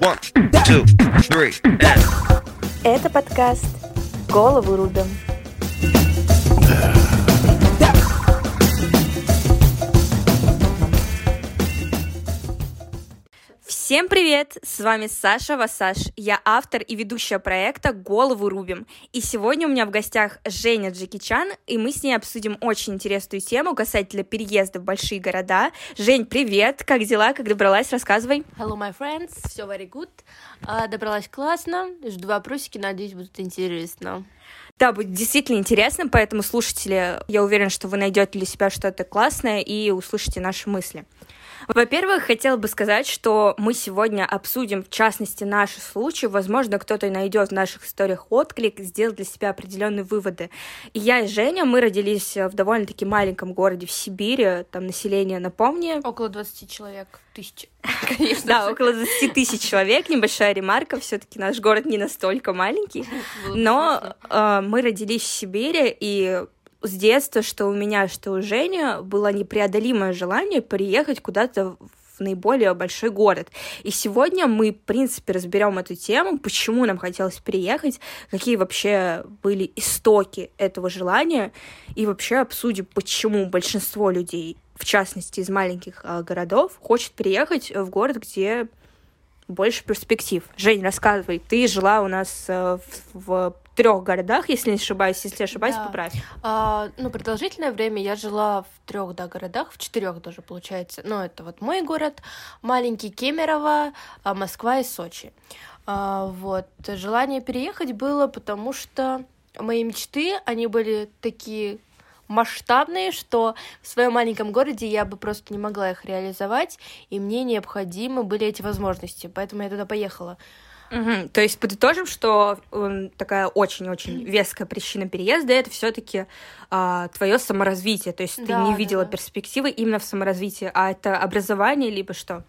One, two, three, and... Это подкаст «Голову рубим». Всем привет! С вами Саша Васаш. Я автор и ведущая проекта «Голову рубим». И сегодня у меня в гостях Женя Джеки Чан, и мы с ней обсудим очень интересную тему касательно переезда в большие города. Жень, привет! Как дела? Как добралась? Рассказывай. Hello, my friends. Все very good. А, добралась классно. Жду вопросики, надеюсь, будет интересно. Да, будет действительно интересно, поэтому, слушатели, я уверена, что вы найдете для себя что-то классное и услышите наши мысли. Во-первых, хотела бы сказать, что мы сегодня обсудим, в частности, наши случаи. Возможно, кто-то найдет в наших историях отклик, сделать для себя определенные выводы. И я и Женя, мы родились в довольно-таки маленьком городе в Сибири, там население, напомни... Около 20 человек, тысяч. Конечно. Да, около 20 тысяч человек. Небольшая ремарка, все-таки наш город не настолько маленький. Но э, мы родились в Сибири, и с детства, что у меня, что у Жени, было непреодолимое желание переехать куда-то в наиболее большой город. И сегодня мы, в принципе, разберем эту тему, почему нам хотелось переехать, какие вообще были истоки этого желания, и вообще обсудим, почему большинство людей, в частности из маленьких э, городов, хочет переехать в город, где больше перспектив. Жень, рассказывай, ты жила у нас в, в трех городах, если не ошибаюсь, если ошибаюсь, да. поправь. А, ну, продолжительное время я жила в трех да, городах, в четырех даже получается. Ну, это вот мой город, маленький Кемерово, а, Москва и Сочи. А, вот. Желание переехать было, потому что мои мечты, они были такие масштабные, что в своем маленьком городе я бы просто не могла их реализовать, и мне необходимы были эти возможности, поэтому я туда поехала. Угу. То есть подытожим, что э, такая очень-очень веская причина переезда это все-таки э, а, твое саморазвитие. То есть да, ты не видела да. перспективы именно в саморазвитии, а это образование либо что?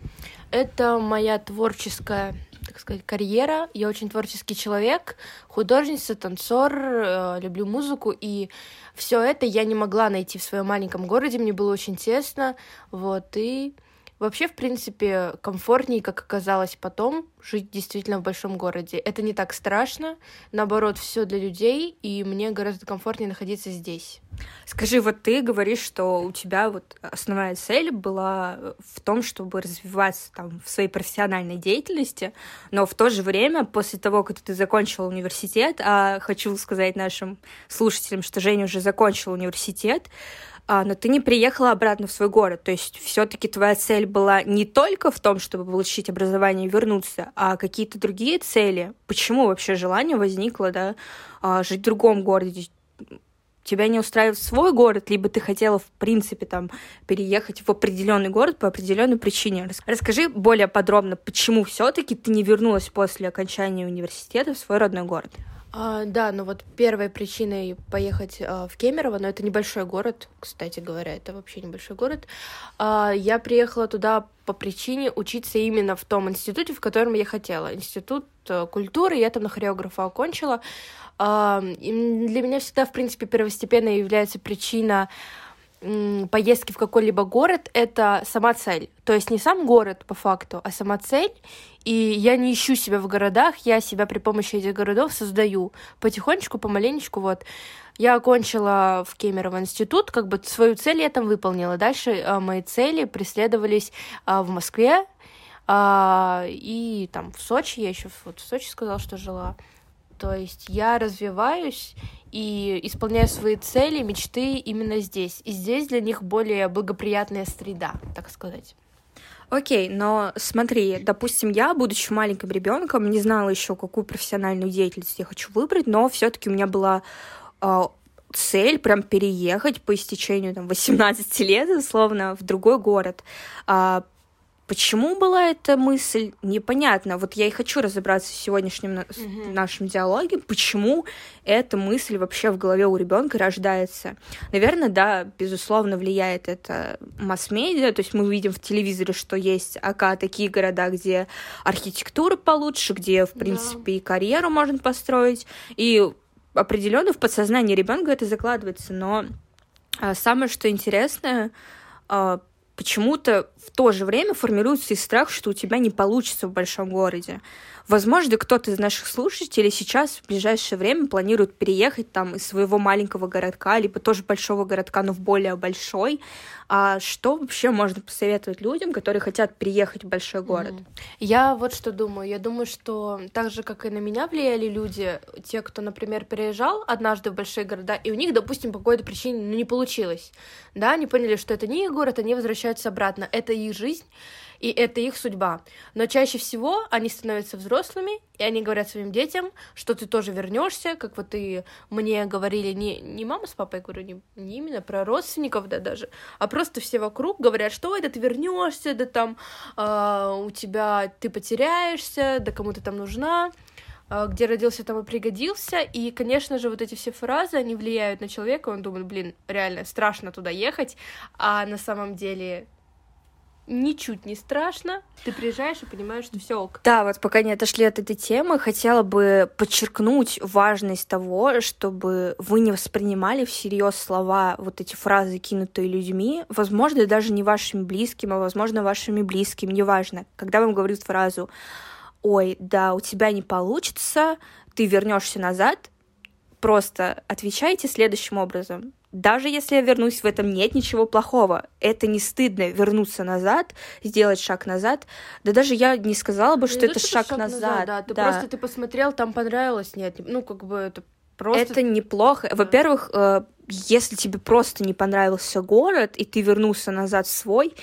Это моя творческая так сказать, карьера. Я очень творческий человек, художница, танцор, э, люблю музыку, и все это я не могла найти в своем маленьком городе, мне было очень тесно, вот, и Вообще, в принципе, комфортнее, как оказалось потом, жить действительно в большом городе. Это не так страшно, наоборот, все для людей, и мне гораздо комфортнее находиться здесь. Скажи, вот ты говоришь, что у тебя вот основная цель была в том, чтобы развиваться там в своей профессиональной деятельности, но в то же время, после того, как ты закончила университет, а хочу сказать нашим слушателям, что Женя уже закончила университет, но ты не приехала обратно в свой город. То есть все-таки твоя цель была не только в том, чтобы получить образование и вернуться, а какие-то другие цели. Почему вообще желание возникло, да, а, жить в другом городе? Тебя не устраивает свой город, либо ты хотела, в принципе, там, переехать в определенный город по определенной причине. Расскажи более подробно, почему все-таки ты не вернулась после окончания университета в свой родной город. А, да, ну вот первой причиной поехать а, в Кемерово, но это небольшой город, кстати говоря, это вообще небольшой город. А, я приехала туда по причине учиться именно в том институте, в котором я хотела. Институт а, культуры, я там на хореографа окончила. А, и для меня всегда, в принципе, первостепенной является причина поездки в какой-либо город — это сама цель. То есть не сам город по факту, а сама цель. И я не ищу себя в городах, я себя при помощи этих городов создаю потихонечку, помаленечку, вот. Я окончила в Кемерово институт, как бы свою цель я там выполнила. Дальше э, мои цели преследовались э, в Москве э, и там в Сочи. Я еще вот в Сочи сказала, что жила. То есть я развиваюсь и исполняю свои цели, мечты именно здесь. И здесь для них более благоприятная среда, так сказать. Окей, но смотри, допустим, я, будучи маленьким ребенком, не знала еще, какую профессиональную деятельность я хочу выбрать, но все-таки у меня была э, цель прям переехать по истечению там, 18 лет, условно, в другой город. Э, Почему была эта мысль, непонятно. Вот я и хочу разобраться в сегодняшнем mm-hmm. нашем диалоге, почему эта мысль вообще в голове у ребенка рождается. Наверное, да, безусловно, влияет это масс-медиа, то есть мы видим в телевизоре, что есть АК такие города, где архитектура получше, где, в принципе, yeah. и карьеру можно построить, и определенно в подсознании ребенка это закладывается, но а, самое что интересное, а, почему-то в то же время формируется и страх, что у тебя не получится в большом городе. Возможно, кто-то из наших слушателей сейчас в ближайшее время планирует переехать там из своего маленького городка, либо тоже большого городка, но в более большой. А что вообще можно посоветовать людям, которые хотят переехать в большой город? Я вот что думаю. Я думаю, что так же, как и на меня влияли люди, те, кто, например, переезжал однажды в большие города, и у них, допустим, по какой-то причине ну, не получилось. Да, они поняли, что это не их город, они возвращаются обратно. Это их жизнь и это их судьба. Но чаще всего они становятся взрослыми, и они говорят своим детям, что ты тоже вернешься, как вот и мне говорили не, не мама с папой, говорю, не, не именно про родственников, да, даже, а просто все вокруг говорят, что это ты вернешься, да там э, у тебя ты потеряешься, да кому ты там нужна где родился, там и пригодился. И, конечно же, вот эти все фразы, они влияют на человека, он думает, блин, реально страшно туда ехать, а на самом деле ничуть не страшно. Ты приезжаешь и понимаешь, что все ок. Да, вот пока не отошли от этой темы, хотела бы подчеркнуть важность того, чтобы вы не воспринимали всерьез слова, вот эти фразы, кинутые людьми, возможно, даже не вашими близкими, а возможно, вашими близкими, неважно. Когда вам говорят фразу «Ой, да, у тебя не получится, ты вернешься назад», просто отвечайте следующим образом даже если я вернусь, в этом нет ничего плохого. Это не стыдно вернуться назад, сделать шаг назад. Да даже я не сказала бы, что не это то, шаг, шаг назад. назад. Да, ты да. просто ты посмотрел, там понравилось, нет, ну как бы это просто. Это неплохо. Во-первых, э, если тебе просто не понравился город и ты вернулся назад в свой,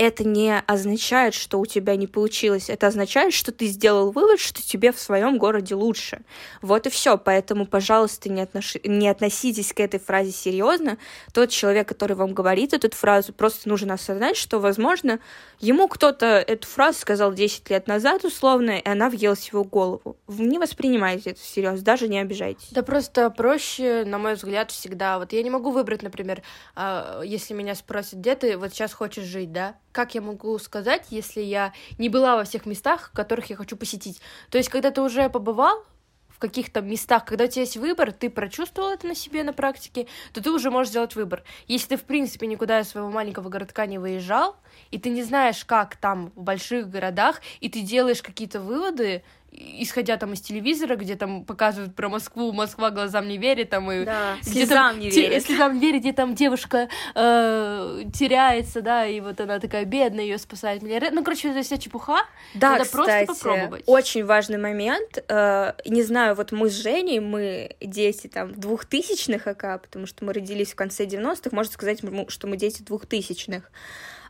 это не означает, что у тебя не получилось. Это означает, что ты сделал вывод, что тебе в своем городе лучше. Вот и все. Поэтому, пожалуйста, не, отнош... не относитесь к этой фразе серьезно. Тот человек, который вам говорит эту фразу, просто нужно осознать, что, возможно, ему кто-то эту фразу сказал 10 лет назад, условно, и она въелась в его голову. Не воспринимайте это всерьез, даже не обижайтесь. Да просто проще, на мой взгляд, всегда. Вот я не могу выбрать, например, а, если меня спросят, где ты вот сейчас хочешь жить, да? Как я могу сказать, если я не была во всех местах, которых я хочу посетить? То есть, когда ты уже побывал в каких-то местах, когда у тебя есть выбор, ты прочувствовал это на себе на практике, то ты уже можешь сделать выбор. Если ты, в принципе, никуда из своего маленького городка не выезжал, и ты не знаешь, как там в больших городах, и ты делаешь какие-то выводы, исходя там из телевизора, где там показывают про Москву, Москва глазам не верит, там и да, где слезам там, не верит. Слезам не верит, где там девушка э, теряется, да, и вот она такая бедная, ее спасает. Ну, короче, это вся чепуха. Да, Надо кстати, просто попробовать. очень важный момент. Э, не знаю, вот мы с Женей, мы дети там двухтысячных АК, потому что мы родились в конце 90-х, можно сказать, что мы дети двухтысячных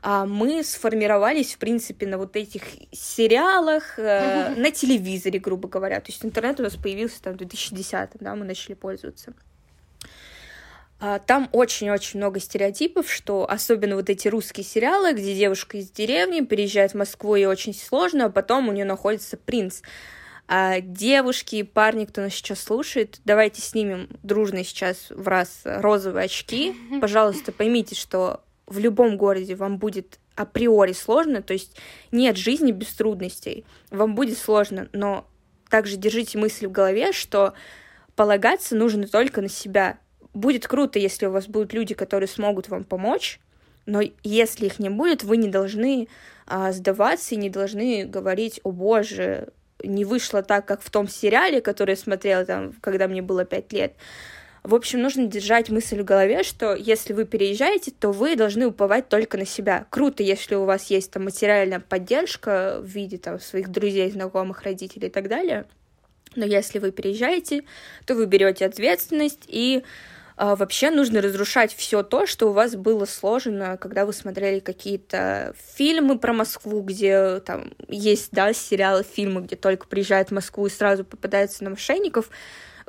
мы сформировались, в принципе, на вот этих сериалах, э, на телевизоре, грубо говоря. То есть интернет у нас появился там в 2010 да, мы начали пользоваться. А, там очень-очень много стереотипов, что особенно вот эти русские сериалы, где девушка из деревни переезжает в Москву, и очень сложно, а потом у нее находится принц. А девушки и парни, кто нас сейчас слушает, давайте снимем дружно сейчас в раз розовые очки. Пожалуйста, поймите, что в любом городе вам будет априори сложно, то есть нет жизни без трудностей, вам будет сложно, но также держите мысль в голове, что полагаться нужно только на себя. Будет круто, если у вас будут люди, которые смогут вам помочь, но если их не будет, вы не должны а, сдаваться и не должны говорить, о боже, не вышло так, как в том сериале, который я смотрела, там, когда мне было пять лет. В общем, нужно держать мысль в голове, что если вы переезжаете, то вы должны уповать только на себя. Круто, если у вас есть там материальная поддержка в виде там своих друзей, знакомых, родителей и так далее. Но если вы переезжаете, то вы берете ответственность и а, вообще нужно разрушать все то, что у вас было сложено, когда вы смотрели какие-то фильмы про Москву, где там есть, да, сериалы, фильмы, где только приезжают в Москву и сразу попадаются на мошенников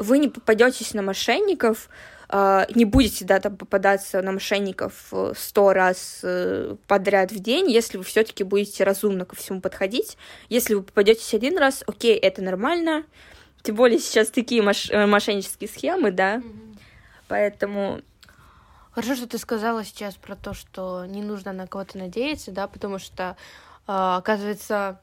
вы не попадетесь на мошенников, а, не будете, да, там попадаться на мошенников э, сто раз э, подряд в день, если вы все-таки будете разумно ко всему подходить. Если вы попадетесь один раз, окей, это нормально. Тем более сейчас такие мош- э, мошеннические схемы, да. Mm-hmm. Поэтому Хорошо, что ты сказала сейчас про то, что не нужно на кого-то надеяться, да, потому что, оказывается,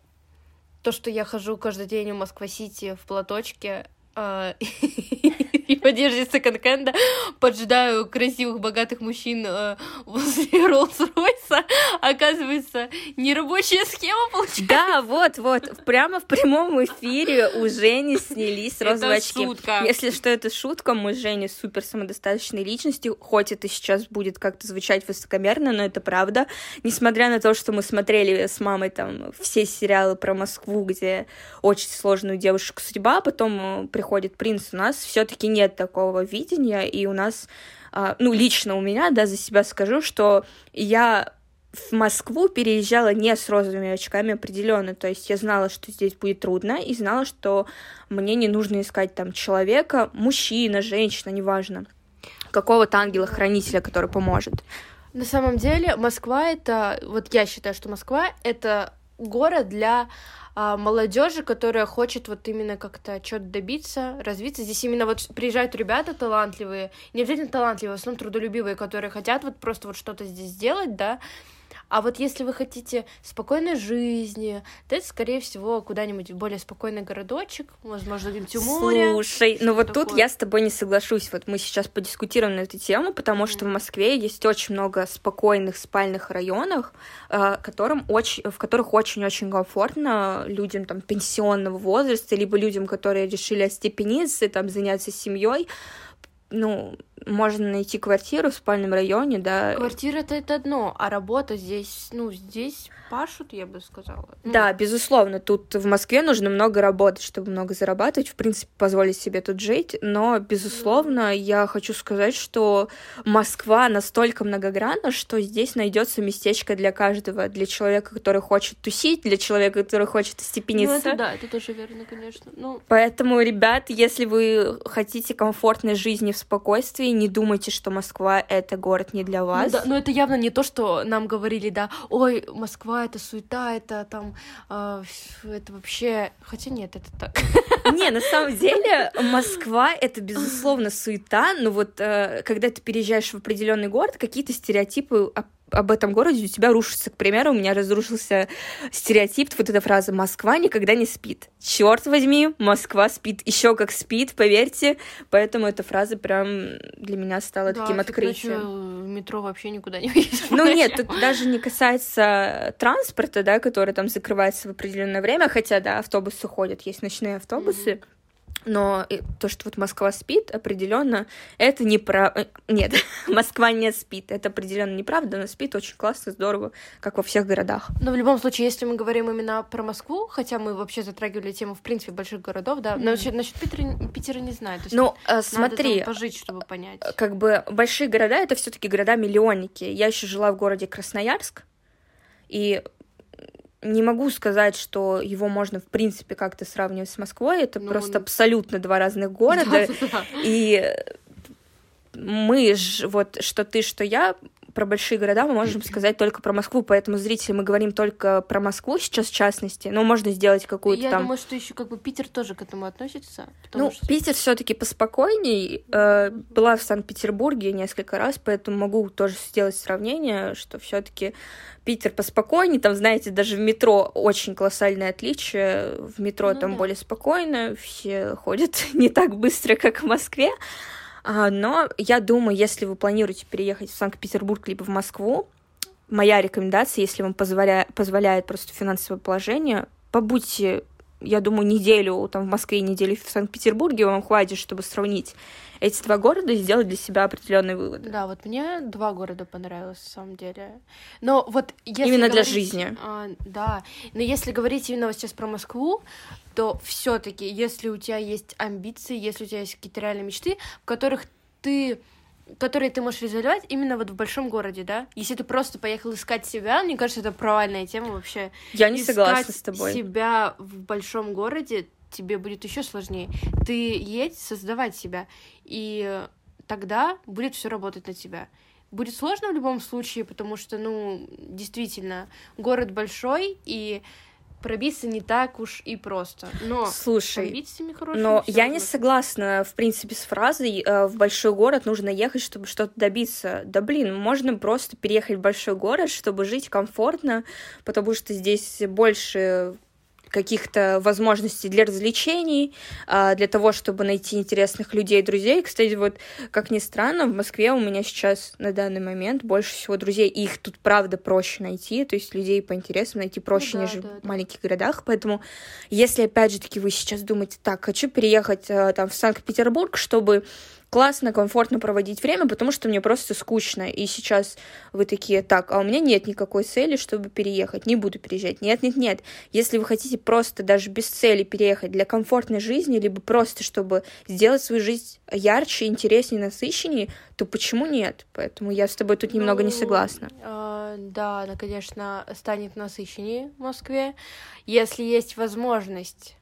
то, что я хожу каждый день в Москва-Сити в платочке, а, и в одежде секонд-хенда поджидаю красивых, богатых мужчин э, возле Роллс-Ройса. Оказывается, нерабочая схема получается. Да, вот, вот, прямо в прямом эфире у Жени снялись розовые очки. шутка. Если что, это шутка, мы с Женей супер самодостаточные личности, хоть это сейчас будет как-то звучать высокомерно, но это правда. Несмотря на то, что мы смотрели с мамой там все сериалы про Москву, где очень сложная у девушек судьба, а потом э, приходит принц, у нас все-таки нет такого видения, и у нас, а, ну, лично у меня, да, за себя скажу, что я в Москву переезжала не с розовыми очками определенно, то есть я знала, что здесь будет трудно, и знала, что мне не нужно искать там человека, мужчина, женщина, неважно, какого-то ангела-хранителя, который поможет. На самом деле Москва это, вот я считаю, что Москва это город для а, молодежи, которая хочет вот именно как-то что-то добиться, развиться. Здесь именно вот приезжают ребята талантливые, не обязательно талантливые, в основном трудолюбивые, которые хотят вот просто вот что-то здесь сделать, да. А вот если вы хотите спокойной жизни, то это, скорее всего, куда-нибудь в более спокойный городочек, возможно, где-нибудь моря. Слушай, ну вот тут такое. я с тобой не соглашусь. Вот мы сейчас подискутируем на эту тему, потому что в Москве есть очень много спокойных спальных районов, э, которым очень, в которых очень-очень комфортно людям там пенсионного возраста, либо людям, которые решили остепениться, там заняться семьей. Ну, можно найти квартиру в спальном районе, да. Квартира-то это одно, а работа здесь, ну, здесь пашут, я бы сказала. Ну, Да, безусловно, тут в Москве нужно много работать, чтобы много зарабатывать, в принципе, позволить себе тут жить, но, безусловно, я хочу сказать, что Москва настолько многогранна, что здесь найдется местечко для каждого, для человека, который хочет тусить, для человека, который хочет Ну, остепениться. это да, это тоже верно, конечно. Ну, Поэтому, ребят, если вы хотите комфортной жизни в спокойствии, не думайте, что Москва — это город не для ну вас. да, но это явно не то, что нам говорили, да, ой, Москва это суета, это там, а, это вообще, хотя нет, это так. Не, на самом деле Москва это безусловно суета, но вот э, когда ты переезжаешь в определенный город, какие-то стереотипы об, этом городе у тебя рушатся. К примеру, у меня разрушился стереотип, вот эта фраза «Москва никогда не спит». Черт возьми, Москва спит, еще как спит, поверьте. Поэтому эта фраза прям для меня стала Да, таким открытием. в метро вообще никуда не выйдешь. Ну нет, тут даже не касается транспорта, да, который там закрывается в определенное время, хотя, да, автобусы ходят, есть ночные автобусы, но и то, что вот Москва спит, определенно, это не про... э, Нет, Москва не спит, это определенно неправда, она спит очень классно, здорово, как во всех городах. Но в любом случае, если мы говорим именно про Москву, хотя мы вообще затрагивали тему, в принципе, больших городов, да, но насчет, насчет Питера, Питера не знаю. То Ну, э, надо смотри, там пожить, чтобы понять. как бы большие города это все-таки города-миллионники. Я еще жила в городе Красноярск, и не могу сказать, что его можно, в принципе, как-то сравнивать с Москвой. Это Ну, просто ну. абсолютно два разных города. Да-да-да. И мы ж, вот что ты, что я, про большие города мы можем сказать только про Москву, поэтому, зрители, мы говорим только про Москву сейчас в частности, но можно сделать какую-то Я там... думаю, что еще как бы Питер тоже к этому относится. Ну, что... Питер все-таки поспокойней. Э, была в Санкт-Петербурге несколько раз, поэтому могу тоже сделать сравнение, что все-таки Питер поспокойней. Там, знаете, даже в метро очень колоссальное отличие. В метро Ну там да. более спокойно, все ходят не так быстро, как в Москве. А, но я думаю, если вы планируете переехать в Санкт-Петербург либо в Москву, моя рекомендация, если вам позволя... позволяет просто финансовое положение, побудьте, я думаю, неделю там в Москве и неделю в Санкт-Петербурге, вам хватит, чтобы сравнить эти два города и сделать для себя определенные выводы. Да, вот мне два города понравилось, на самом деле. Но вот если Именно для говорить, жизни. а, да, но если говорить именно вот сейчас про Москву, то все таки если у тебя есть амбиции, если у тебя есть какие-то реальные мечты, в которых ты которые ты можешь реализовать именно вот в большом городе, да? Если ты просто поехал искать себя, мне кажется, это провальная тема вообще. Я не искать согласна с тобой. себя в большом городе тебе будет еще сложнее. Ты едь создавать себя, и тогда будет все работать на тебя. Будет сложно в любом случае, потому что, ну, действительно, город большой, и пробиться не так уж и просто. Но Слушай, но я не согласна, в принципе, с фразой э, «в большой город нужно ехать, чтобы что-то добиться». Да блин, можно просто переехать в большой город, чтобы жить комфортно, потому что здесь больше каких-то возможностей для развлечений, а, для того, чтобы найти интересных людей, друзей. Кстати, вот, как ни странно, в Москве у меня сейчас на данный момент больше всего друзей, и их тут, правда, проще найти, то есть людей по интересам найти проще, ну, да, нежели да, в да. маленьких городах, поэтому если, опять же таки, вы сейчас думаете, так, хочу переехать а, там в Санкт-Петербург, чтобы классно, комфортно проводить время, потому что мне просто скучно. И сейчас вы такие, так, а у меня нет никакой цели, чтобы переехать, не буду переезжать. Нет, нет, нет. Если вы хотите просто даже без цели переехать для комфортной жизни, либо просто чтобы сделать свою жизнь ярче, интереснее, насыщеннее, то почему нет? Поэтому я с тобой тут немного ну, не согласна. Э, да, она, конечно, станет насыщеннее в Москве, если есть возможность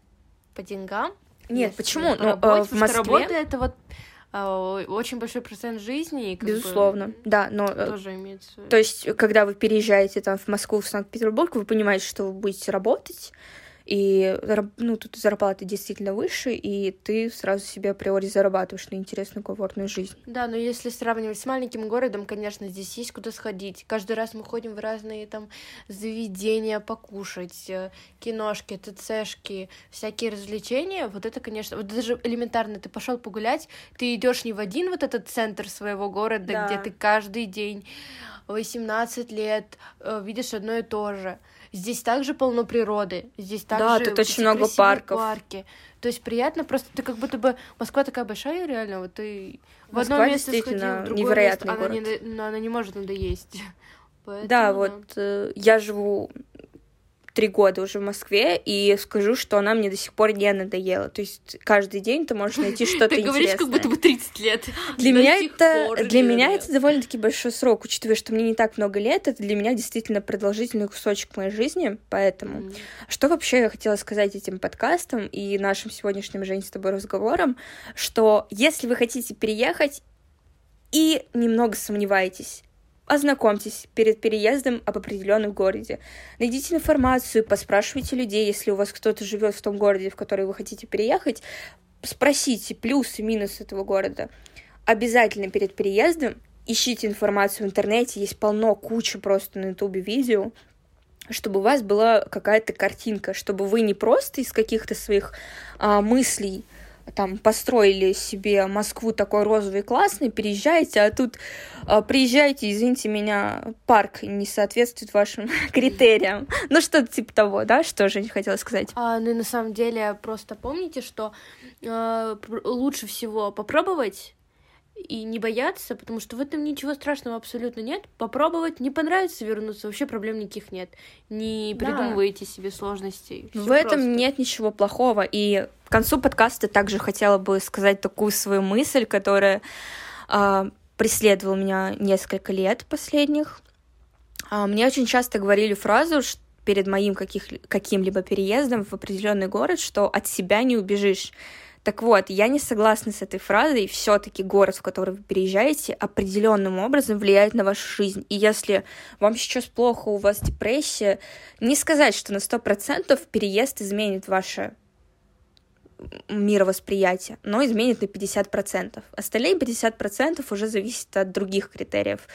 по деньгам. Нет, почему? Ну, э, в Москве... Работа это вот а, очень большой процент жизни. И Безусловно, бы, да, но... Э, тоже имеется... То есть, когда вы переезжаете там в Москву, в Санкт-Петербург, вы понимаете, что вы будете работать, и ну, тут зарплата действительно выше, и ты сразу себе априори зарабатываешь на интересную, комфортную жизнь. Да, но если сравнивать с маленьким городом, конечно, здесь есть куда сходить. Каждый раз мы ходим в разные там заведения покушать, э, киношки, ТЦшки, всякие развлечения. Вот это, конечно, вот даже элементарно, ты пошел погулять, ты идешь не в один вот этот центр своего города, да. где ты каждый день 18 лет э, видишь одно и то же. Здесь также полно природы, здесь также да, тут очень много парков. парки. То есть приятно, просто ты как будто бы Москва такая большая, реально, вот ты в одно место сходил, в другое невероятный место, город. Она не, она не может надоесть. Поэтому, да, вот э, я живу три года уже в Москве, и скажу, что она мне до сих пор не надоела. То есть каждый день ты можешь найти что-то интересное. Ты говоришь, как будто бы 30 лет. Для меня это для меня это довольно-таки большой срок, учитывая, что мне не так много лет, это для меня действительно продолжительный кусочек моей жизни, поэтому что вообще я хотела сказать этим подкастом и нашим сегодняшним, Жень, с тобой разговором, что если вы хотите переехать и немного сомневаетесь, Ознакомьтесь перед переездом об определенном городе. Найдите информацию, поспрашивайте людей, если у вас кто-то живет в том городе, в который вы хотите переехать, спросите плюсы и минусы этого города. Обязательно перед переездом ищите информацию в интернете, есть полно, куча просто на ютубе видео, чтобы у вас была какая-то картинка, чтобы вы не просто из каких-то своих а, мыслей там построили себе Москву такой розовый классный, переезжаете, а тут э, приезжаете, извините меня, парк не соответствует вашим критериям. Ну, что-то типа того, да, что же не хотела сказать. А, ну, на самом деле, просто помните, что э, лучше всего попробовать и не бояться, потому что в этом ничего страшного абсолютно нет. Попробовать, не понравится вернуться, вообще проблем никаких нет. Не да. придумывайте себе сложностей. Всё в просто. этом нет ничего плохого. И к концу подкаста также хотела бы сказать такую свою мысль, которая э, преследовала меня несколько лет последних. Э, мне очень часто говорили фразу, что перед моим каких, каким-либо переездом в определенный город, что от себя не убежишь. Так вот, я не согласна с этой фразой. Все-таки город, в который вы переезжаете, определенным образом влияет на вашу жизнь. И если вам сейчас плохо, у вас депрессия, не сказать, что на сто процентов переезд изменит ваше мировосприятие, но изменит на 50%. Остальные 50% уже зависят от других критериев.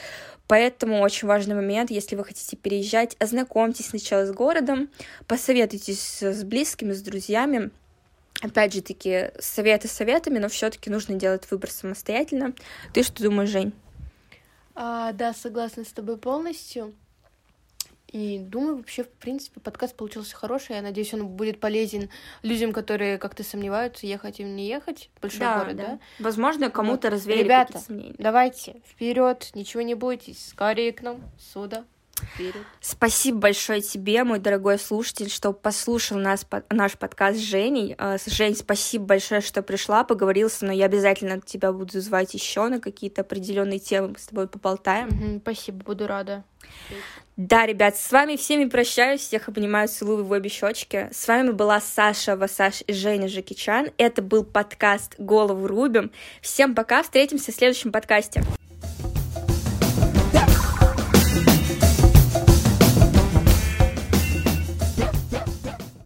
Поэтому очень важный момент, если вы хотите переезжать, ознакомьтесь сначала с городом, посоветуйтесь с близкими, с друзьями, опять же таки, советы советами, но все-таки нужно делать выбор самостоятельно. Ты что думаешь, Жень? А, да, согласна с тобой полностью. И думаю, вообще, в принципе, подкаст получился хороший. Я надеюсь, он будет полезен людям, которые как-то сомневаются, ехать им не ехать. Большой да, город, да? да? Возможно, кому-то вот. развеяли Ребята, давайте, вперед, ничего не бойтесь, скорее к нам, сюда. Вперед. Спасибо большое тебе, мой дорогой слушатель, что послушал нас, наш подкаст с Женей. А, Жень, спасибо большое, что пришла, поговорила со мной. Я обязательно тебя буду звать еще на какие-то определенные темы, мы с тобой поболтаем. Угу, спасибо, буду рада. Да, ребят, с вами всеми прощаюсь, всех обнимаю, целую в обе щечки. С вами была Саша Васаш и Женя Жакичан. Это был подкаст «Голову рубим». Всем пока, встретимся в следующем подкасте.